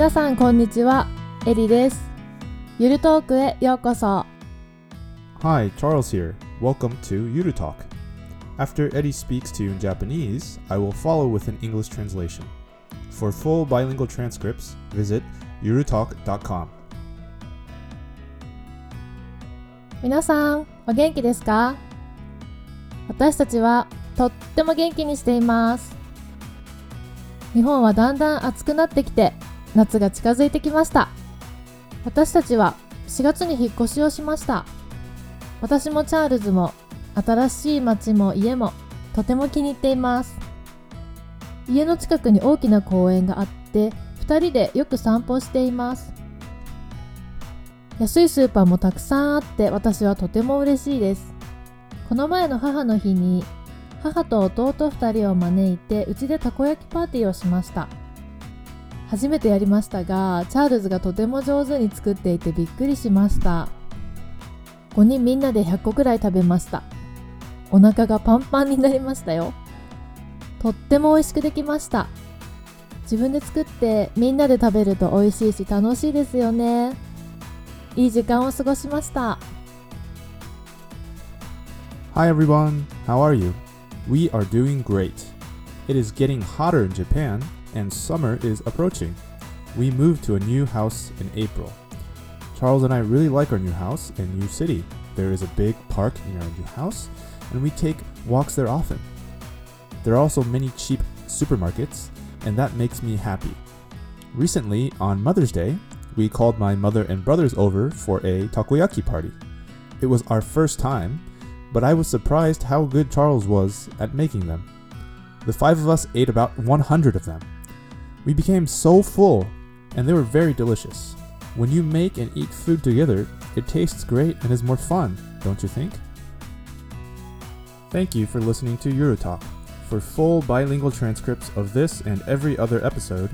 皆さんこんにちは、エリです。ゆるトークへようこそ。Hi, Charles here. Welcome to Yuru Talk. After Eddie speaks to you in Japanese, I will follow with an English translation. For full bilingual transcripts, visit yurutalk.com. 皆さん、お元気ですか私たちはとっても元気にしています。日本はだんだん暑くなってきて、夏が近づいてきました。私たちは4月に引っ越しをしました。私もチャールズも新しい街も家もとても気に入っています。家の近くに大きな公園があって、2人でよく散歩しています。安いスーパーもたくさんあって私はとても嬉しいですこの前の母の日に母と弟2人を招いてうちでたこ焼きパーティーをしました初めてやりましたがチャールズがとても上手に作っていてびっくりしました5人みんなで100個くらい食べましたお腹がパンパンになりましたよとっても美味しくできました自分で作ってみんなで食べると美味しいし楽しいですよねいい時間を過ごしました。Hi everyone, how are you? We are doing great. It is getting hotter in Japan and summer is approaching. We moved to a new house in April. Charles and I really like our new house and new city. There is a big park near our new house and we take walks there often. There are also many cheap supermarkets and that makes me happy. Recently, on Mother's Day, we called my mother and brothers over for a takoyaki party. It was our first time, but I was surprised how good Charles was at making them. The five of us ate about 100 of them. We became so full, and they were very delicious. When you make and eat food together, it tastes great and is more fun, don't you think? Thank you for listening to Eurotalk. For full bilingual transcripts of this and every other episode,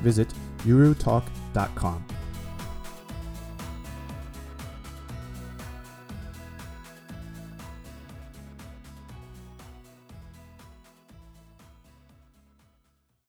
visit eurotalk.com.